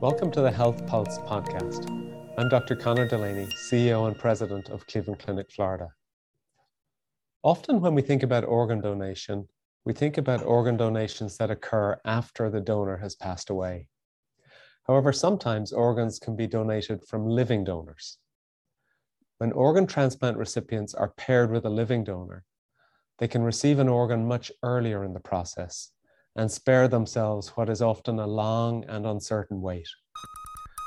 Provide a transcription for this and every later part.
Welcome to the Health Pulse podcast. I'm Dr. Conor Delaney, CEO and President of Cleveland Clinic Florida. Often, when we think about organ donation, we think about organ donations that occur after the donor has passed away. However, sometimes organs can be donated from living donors. When organ transplant recipients are paired with a living donor, they can receive an organ much earlier in the process and spare themselves what is often a long and uncertain wait.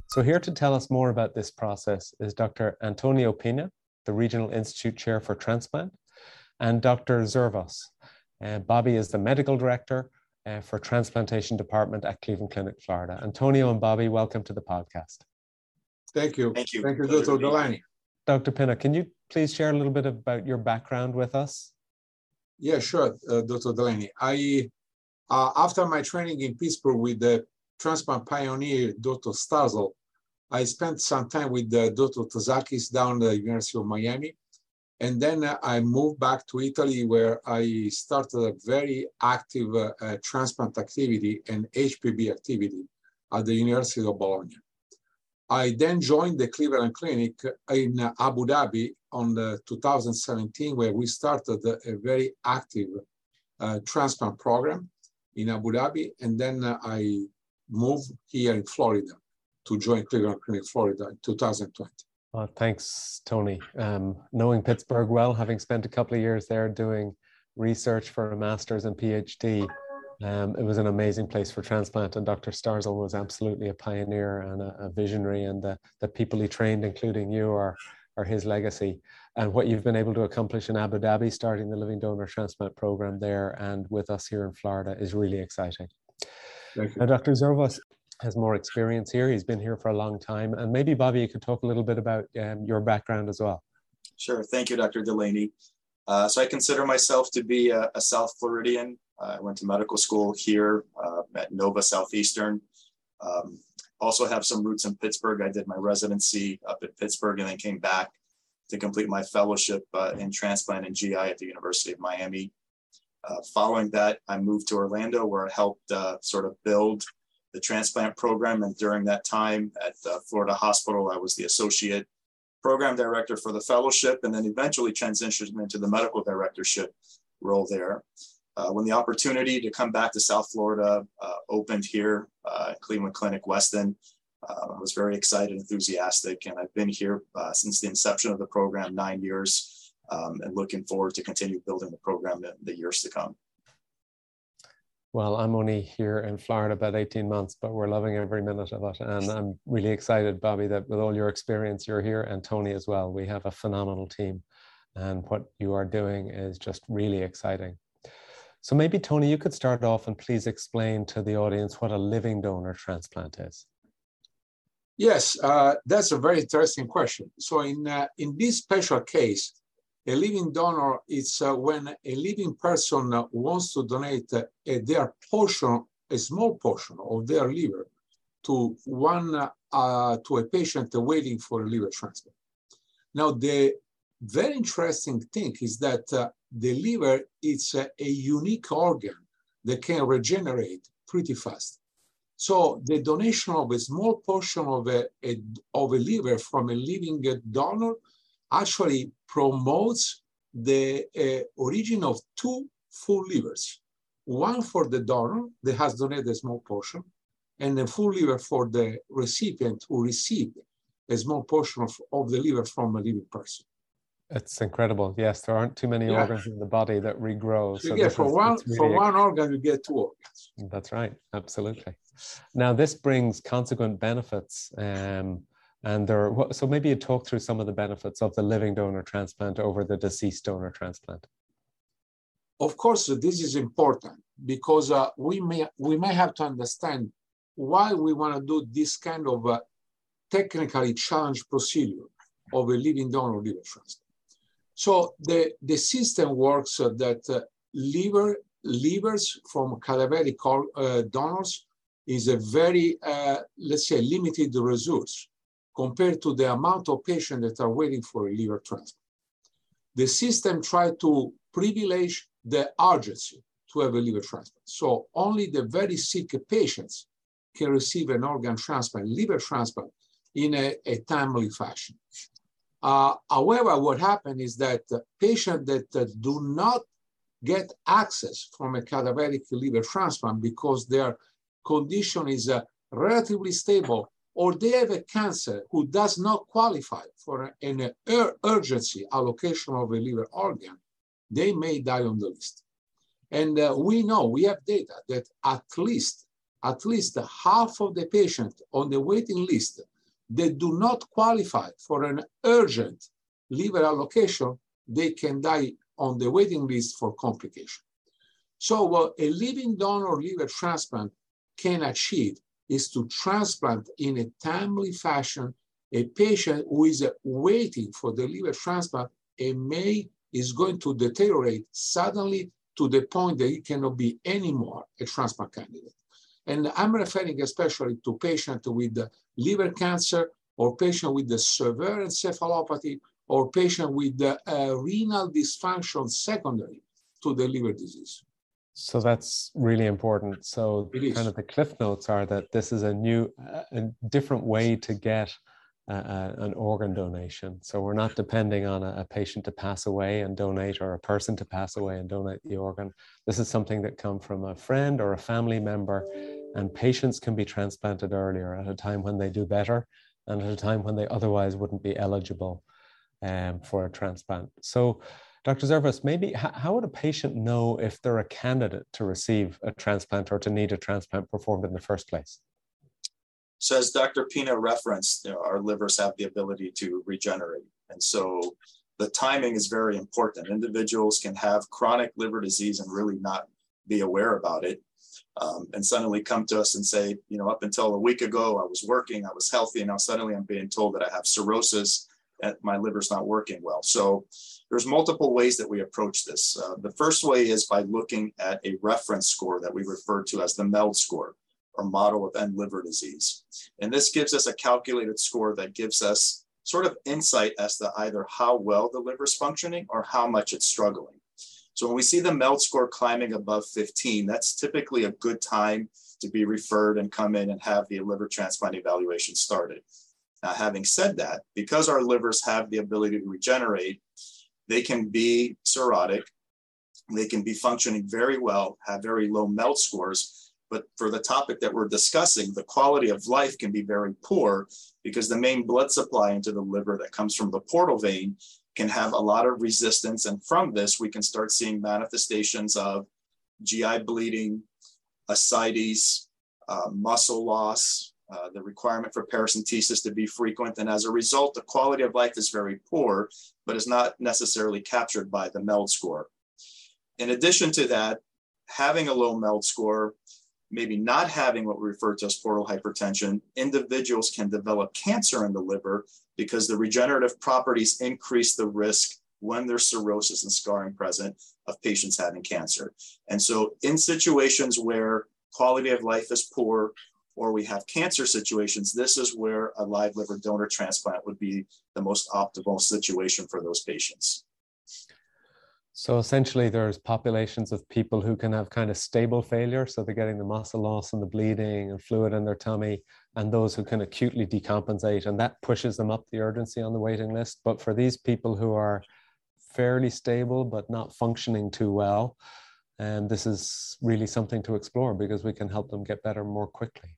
So, here to tell us more about this process is Dr. Antonio Pinna, the Regional Institute Chair for Transplant, and Dr. Zervos. Uh, Bobby is the Medical Director uh, for Transplantation Department at Cleveland Clinic, Florida. Antonio and Bobby, welcome to the podcast. Thank you. Thank you. Thank you, Dr. Delaney. Dr. Pinna, can you please share a little bit about your background with us? Yeah, sure, uh, Dr. Delaney. I uh, after my training in Pittsburgh with the transplant pioneer, Dr. Starzl, I spent some time with uh, Dr. Tzakis down at the University of Miami. And then uh, I moved back to Italy where I started a very active uh, uh transplant activity and HPB activity at the University of Bologna. I then joined the Cleveland Clinic in Abu Dhabi on 2017, where we started a very active uh, transplant program in Abu Dhabi, and then uh, I moved here in Florida to join Cleveland Clinic Florida in 2020. Well, thanks, Tony. Um, knowing Pittsburgh well, having spent a couple of years there doing research for a master's and PhD, um, it was an amazing place for transplant. And Dr. Starzl was absolutely a pioneer and a, a visionary, and the, the people he trained, including you, are, are his legacy and what you've been able to accomplish in Abu Dhabi, starting the living donor transplant program there and with us here in Florida is really exciting. Now, Dr. Zervos has more experience here. He's been here for a long time. And maybe, Bobby, you could talk a little bit about um, your background as well. Sure. Thank you, Dr. Delaney. Uh, so I consider myself to be a, a South Floridian. Uh, I went to medical school here uh, at Nova Southeastern. Um, also have some roots in Pittsburgh. I did my residency up at Pittsburgh and then came back to complete my fellowship uh, in transplant and GI at the University of Miami. Uh, following that, I moved to Orlando where I helped uh, sort of build the transplant program. And during that time at Florida Hospital, I was the associate program director for the fellowship and then eventually transitioned into the medical directorship role there. Uh, when the opportunity to come back to South Florida uh, opened here, uh, Cleveland Clinic Weston, uh, I was very excited, enthusiastic, and I've been here uh, since the inception of the program, nine years, um, and looking forward to continue building the program in the years to come. Well, I'm only here in Florida about 18 months, but we're loving every minute of it. And I'm really excited, Bobby, that with all your experience, you're here, and Tony as well. We have a phenomenal team, and what you are doing is just really exciting. So maybe, Tony, you could start off and please explain to the audience what a living donor transplant is. Yes, uh, that's a very interesting question. So in, uh, in this special case, a living donor is uh, when a living person wants to donate uh, their portion, a small portion of their liver to one, uh, to a patient waiting for a liver transplant. Now, the very interesting thing is that uh, the liver is a unique organ that can regenerate pretty fast. So the donation of a small portion of a, a, of a liver from a living donor actually promotes the uh, origin of two full livers. One for the donor that has donated a small portion, and a full liver for the recipient who received a small portion of, of the liver from a living person. It's incredible. Yes, there aren't too many yeah. organs in the body that regrow. So, so get for is, one really for one organ, you get two organs. That's right. Absolutely. Now this brings consequent benefits. Um, and there, are, so maybe you talk through some of the benefits of the living donor transplant over the deceased donor transplant. Of course, this is important because uh, we may we may have to understand why we want to do this kind of uh, technically challenged procedure of a living donor liver transplant. So the, the system works that uh, liver, livers from cadaveric uh, donors is a very, uh, let's say, limited resource compared to the amount of patients that are waiting for a liver transplant. The system tried to privilege the urgency to have a liver transplant. So only the very sick patients can receive an organ transplant, liver transplant, in a, a timely fashion. Uh, however, what happened is that patients that uh, do not get access from a cadaveric liver transplant because their condition is uh, relatively stable or they have a cancer who does not qualify for an ur urgency allocation of a liver organ, they may die on the list. And uh, we know, we have data that at least, at least half of the patients on the waiting list that do not qualify for an urgent liver allocation, they can die on the waiting list for complication. So what a living donor liver transplant can achieve is to transplant in a timely fashion a patient who is waiting for the liver transplant and may is going to deteriorate suddenly to the point that he cannot be anymore a transplant candidate. And I'm referring especially to patients with liver cancer or patient with the severe encephalopathy or patient with the uh, renal dysfunction secondary to the liver disease. So that's really important. So kind of the cliff notes are that this is a new, a different way to get uh, an organ donation. So we're not depending on a, a, patient to pass away and donate or a person to pass away and donate the organ. This is something that come from a friend or a family member and patients can be transplanted earlier at a time when they do better and at a time when they otherwise wouldn't be eligible um, for a transplant. So Dr. Zervos, maybe how would a patient know if they're a candidate to receive a transplant or to need a transplant performed in the first place? So as Dr. Pinna referenced, you know, our livers have the ability to regenerate. And so the timing is very important. Individuals can have chronic liver disease and really not be aware about it. Um, and suddenly come to us and say, you know, up until a week ago, I was working, I was healthy, and now suddenly I'm being told that I have cirrhosis and my liver's not working well. So there's multiple ways that we approach this. Uh, the first way is by looking at a reference score that we refer to as the MELD score or model of end liver disease. And this gives us a calculated score that gives us sort of insight as to either how well the liver is functioning or how much it's struggling. So when we see the MELD score climbing above 15, that's typically a good time to be referred and come in and have the liver transplant evaluation started. Now, having said that, because our livers have the ability to regenerate, they can be cirrhotic, they can be functioning very well, have very low MELD scores. But for the topic that we're discussing, the quality of life can be very poor because the main blood supply into the liver that comes from the portal vein can have a lot of resistance. And from this, we can start seeing manifestations of GI bleeding, ascites, uh, muscle loss, uh, the requirement for paracentesis to be frequent. And as a result, the quality of life is very poor, but is not necessarily captured by the MELD score. In addition to that, having a low MELD score, maybe not having what we refer to as portal hypertension, individuals can develop cancer in the liver because the regenerative properties increase the risk when there's cirrhosis and scarring present of patients having cancer. And so in situations where quality of life is poor, or we have cancer situations, this is where a live liver donor transplant would be the most optimal situation for those patients. So essentially, there's populations of people who can have kind of stable failure, so they're getting the muscle loss and the bleeding and fluid in their tummy, and those who can acutely decompensate, and that pushes them up the urgency on the waiting list. But for these people who are fairly stable but not functioning too well, and this is really something to explore because we can help them get better more quickly.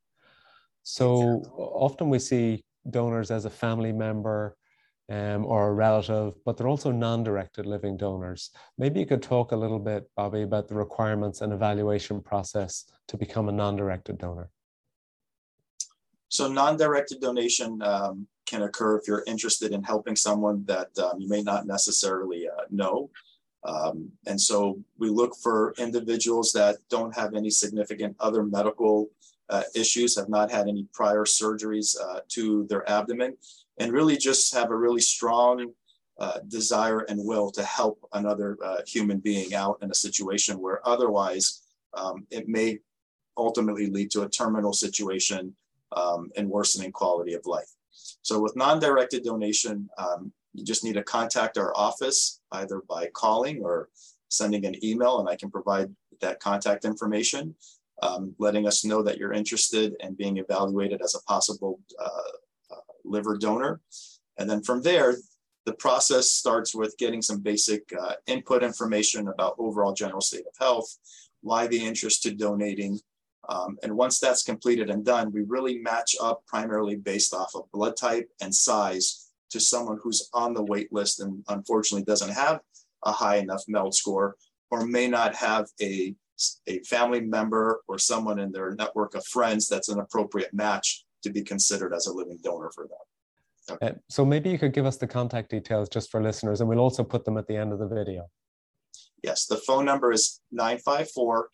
So often we see donors as a family member um, or a relative, but they're also non-directed living donors. Maybe you could talk a little bit, Bobby, about the requirements and evaluation process to become a non-directed donor. So non-directed donation um, can occur if you're interested in helping someone that um, you may not necessarily uh, know. Um, and so we look for individuals that don't have any significant other medical uh, issues, have not had any prior surgeries uh, to their abdomen, and really just have a really strong uh, desire and will to help another uh, human being out in a situation where otherwise um, it may ultimately lead to a terminal situation um, and worsening quality of life. So with non-directed donation, um, you just need to contact our office either by calling or sending an email and I can provide that contact information. Um, letting us know that you're interested and being evaluated as a possible uh, uh, liver donor. And then from there, the process starts with getting some basic uh, input information about overall general state of health, why the interest to donating. Um, and once that's completed and done, we really match up primarily based off of blood type and size to someone who's on the wait list and unfortunately doesn't have a high enough MELD score or may not have a, a family member or someone in their network of friends that's an appropriate match to be considered as a living donor for them. Okay. Uh, so maybe you could give us the contact details just for listeners, and we'll also put them at the end of the video. Yes, the phone number is 954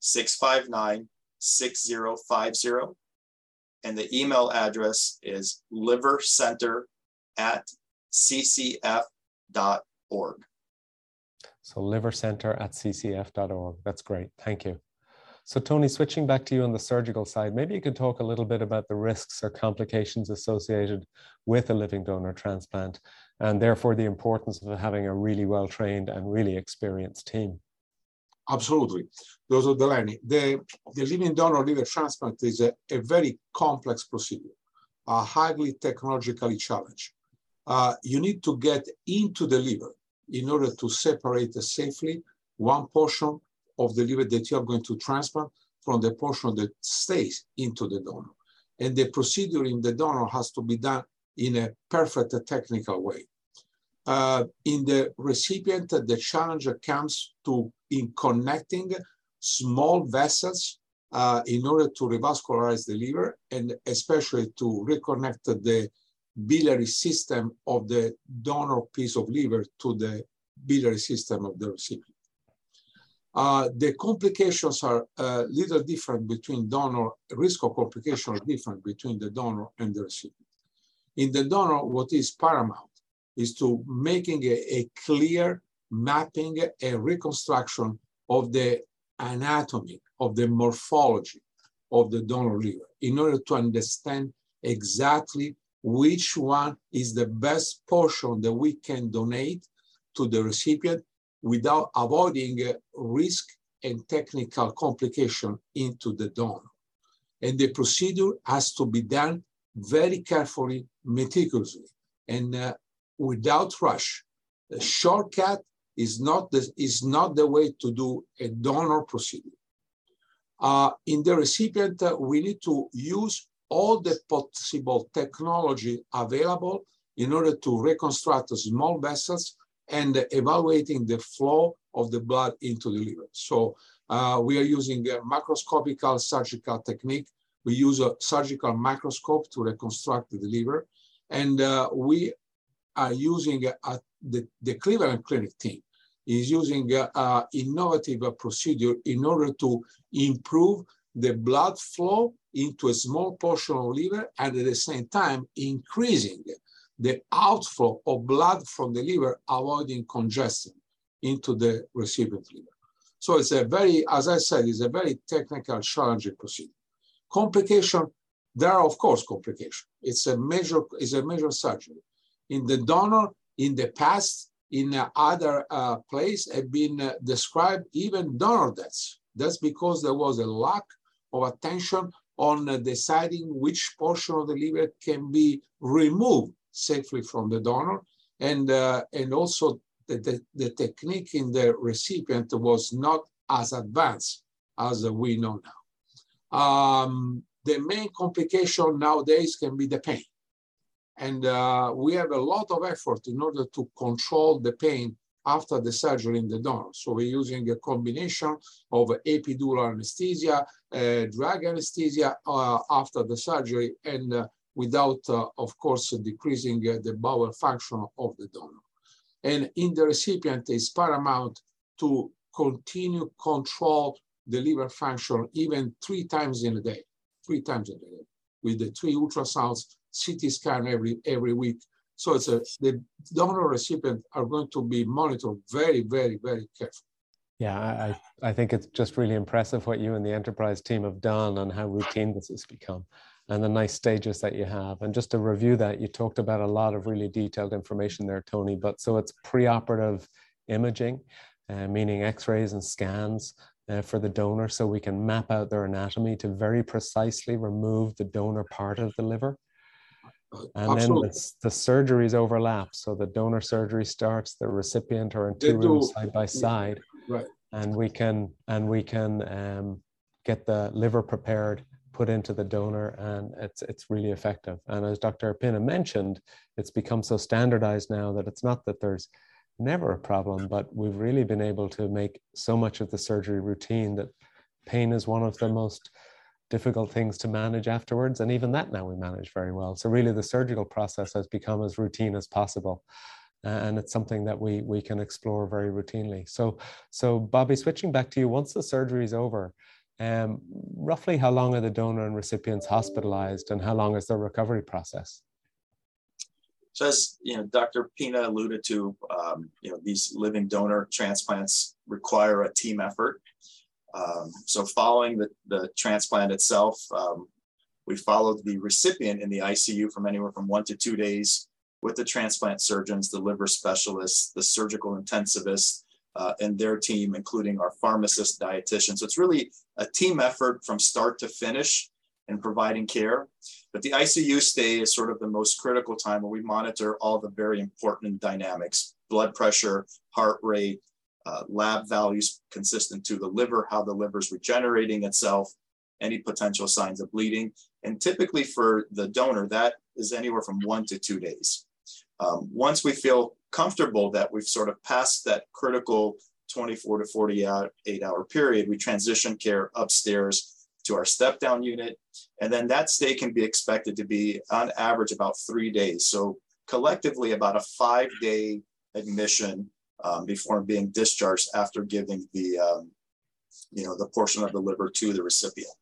659 6050. And the email address is livercenter at ccf.org. So livercenter at ccf.org. That's great. Thank you. So Tony, switching back to you on the surgical side, maybe you could talk a little bit about the risks or complications associated with a living donor transplant and therefore the importance of having a really well-trained and really experienced team. Absolutely. Dr. Delaney, the, the living donor liver transplant is a, a very complex procedure, a highly technologically challenged. Uh, you need to get into the liver in order to separate safely one portion of the liver that you are going to transplant from the portion that stays into the donor. And the procedure in the donor has to be done in a perfect technical way. Uh, in the recipient, the challenge comes to in connecting small vessels uh, in order to revascularize the liver and especially to reconnect the biliary system of the donor piece of liver to the biliary system of the recipient. Uh, the complications are a little different between donor, risk of complication are different between the donor and the recipient. In the donor, what is paramount is to making a, a clear mapping and reconstruction of the anatomy, of the morphology of the donor liver in order to understand exactly which one is the best portion that we can donate to the recipient without avoiding risk and technical complication into the donor. And the procedure has to be done very carefully, meticulously, and uh, without rush. A shortcut is not the, is not the way to do a donor procedure. Uh, in the recipient, uh, we need to use all the possible technology available in order to reconstruct small vessels and evaluating the flow of the blood into the liver. So uh, we are using a macroscopical surgical technique. We use a surgical microscope to reconstruct the liver. And uh, we are using uh, the, the Cleveland Clinic team is using uh, innovative procedure in order to improve the blood flow into a small portion of liver and at the same time increasing the outflow of blood from the liver, avoiding congestion into the recipient liver. So it's a very, as I said, it's a very technical, challenging procedure. Complication, there are of course complications. It's a major, it's a major surgery. In the donor, in the past, in other uh, place have been uh, described even donor deaths. That's because there was a lack of attention on deciding which portion of the liver can be removed safely from the donor. And, uh, and also the, the, the, technique in the recipient was not as advanced as we know now. Um, the main complication nowadays can be the pain. And uh, we have a lot of effort in order to control the pain after the surgery in the donor. So we're using a combination of epidural anesthesia, uh, drug anesthesia uh, after the surgery, and uh, without, uh, of course, decreasing uh, the bowel function of the donor. And in the recipient, it's paramount to continue control the liver function even three times in a day, three times in a day, with the three ultrasounds, CT scan every, every week. So it's a, the donor recipient are going to be monitored very, very, very carefully. Yeah, I, I think it's just really impressive what you and the enterprise team have done and how routine this has become and the nice stages that you have. And just to review that, you talked about a lot of really detailed information there, Tony. But so it's preoperative imaging, uh, meaning x-rays and scans, uh, for the donor so we can map out their anatomy to very precisely remove the donor part of the liver. And Absolutely. then the, the, surgeries overlap. So the donor surgery starts, the recipient are in two rooms side by side. Right. And we can and we can um, get the liver prepared, put into the donor, and it's it's really effective. And as Dr. Pinna mentioned, it's become so standardized now that it's not that there's never a problem, but we've really been able to make so much of the surgery routine that pain is one of the most difficult things to manage afterwards. And even that now we manage very well. So really the surgical process has become as routine as possible. and it's something that we we can explore very routinely. So so Bobby, switching back to you, once the surgery is over, um, roughly how long are the donor and recipients hospitalized and how long is the recovery process? So as you know, Dr. Pinna alluded to, um, you know, these living donor transplants require a team effort. Um, so following the, the transplant itself, um, we followed the recipient in the ICU from anywhere from one to two days with the transplant surgeons, the liver specialists, the surgical intensivists, uh, and their team, including our pharmacist, dietitian. So it's really a team effort from start to finish in providing care. But the ICU stay is sort of the most critical time where we monitor all the very important dynamics blood pressure, heart rate, uh, lab values consistent to the liver, how the liver is regenerating itself, any potential signs of bleeding. And typically for the donor, that is anywhere from one to two days. Um, once we feel comfortable that we've sort of passed that critical 24 to 48 hour period, we transition care upstairs to our step down unit. And then that stay can be expected to be on average about three days. So collectively about a five day admission um, before being discharged after giving the, um, you know, the portion of the liver to the recipient.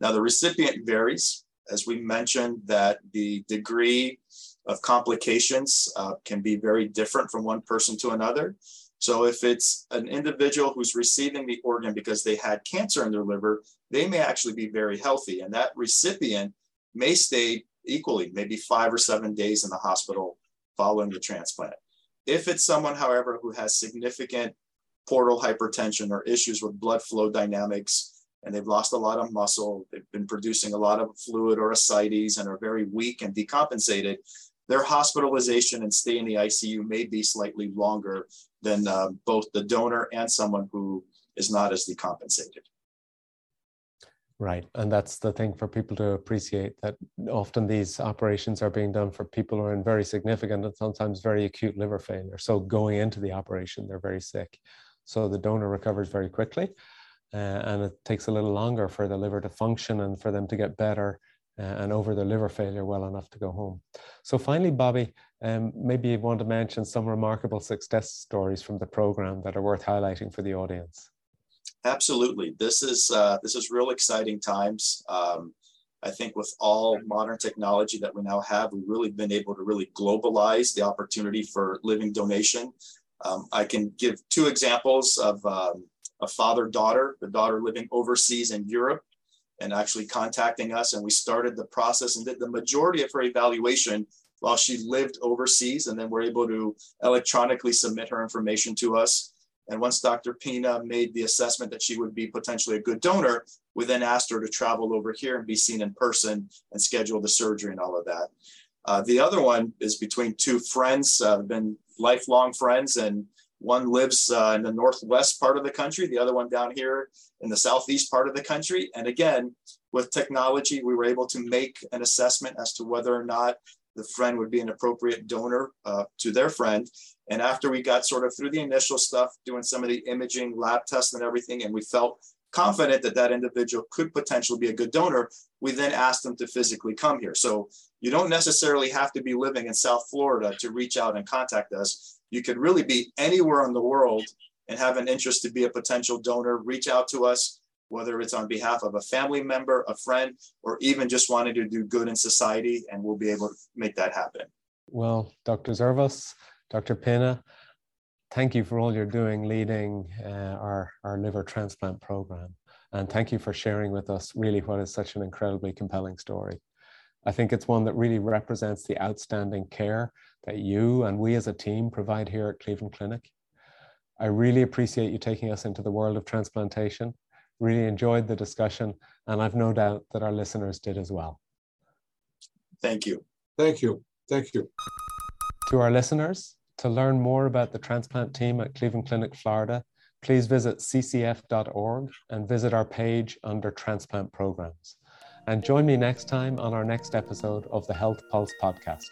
Now the recipient varies. As we mentioned that the degree of complications uh, can be very different from one person to another. So if it's an individual who's receiving the organ because they had cancer in their liver, they may actually be very healthy. And that recipient may stay equally, maybe five or seven days in the hospital following the transplant. If it's someone, however, who has significant portal hypertension or issues with blood flow dynamics, and they've lost a lot of muscle, they've been producing a lot of fluid or ascites and are very weak and decompensated, their hospitalization and stay in the ICU may be slightly longer than uh, both the donor and someone who is not as decompensated. Right. And that's the thing for people to appreciate that often these operations are being done for people who are in very significant and sometimes very acute liver failure. So going into the operation, they're very sick. So the donor recovers very quickly. Uh, and it takes a little longer for the liver to function and for them to get better uh, and over the liver failure well enough to go home. So finally, Bobby, um, maybe you want to mention some remarkable success stories from the program that are worth highlighting for the audience. Absolutely, this is uh, this is real exciting times. Um, I think with all modern technology that we now have, we've really been able to really globalize the opportunity for living donation. Um, I can give two examples of um, a father-daughter, the daughter living overseas in Europe and actually contacting us. And we started the process and did the majority of her evaluation while she lived overseas. And then we're able to electronically submit her information to us. And once Dr. Pinna made the assessment that she would be potentially a good donor, we then asked her to travel over here and be seen in person and schedule the surgery and all of that. Uh, the other one is between two friends, uh, been lifelong friends, and one lives uh, in the northwest part of the country, the other one down here in the southeast part of the country. And again, with technology, we were able to make an assessment as to whether or not the friend would be an appropriate donor uh, to their friend. And after we got sort of through the initial stuff, doing some of the imaging, lab tests, and everything, and we felt confident that that individual could potentially be a good donor, we then asked them to physically come here. So you don't necessarily have to be living in South Florida to reach out and contact us you could really be anywhere in the world and have an interest to be a potential donor, reach out to us, whether it's on behalf of a family member, a friend, or even just wanting to do good in society, and we'll be able to make that happen. Well, Dr. Zervos, Dr. Pinna, thank you for all you're doing leading uh, our, our liver transplant program. And thank you for sharing with us really what is such an incredibly compelling story. I think it's one that really represents the outstanding care that you and we as a team provide here at Cleveland Clinic. I really appreciate you taking us into the world of transplantation. Really enjoyed the discussion, and I've no doubt that our listeners did as well. Thank you. Thank you. Thank you. To our listeners, to learn more about the transplant team at Cleveland Clinic, Florida, please visit ccf.org and visit our page under transplant programs. And join me next time on our next episode of the Health Pulse podcast.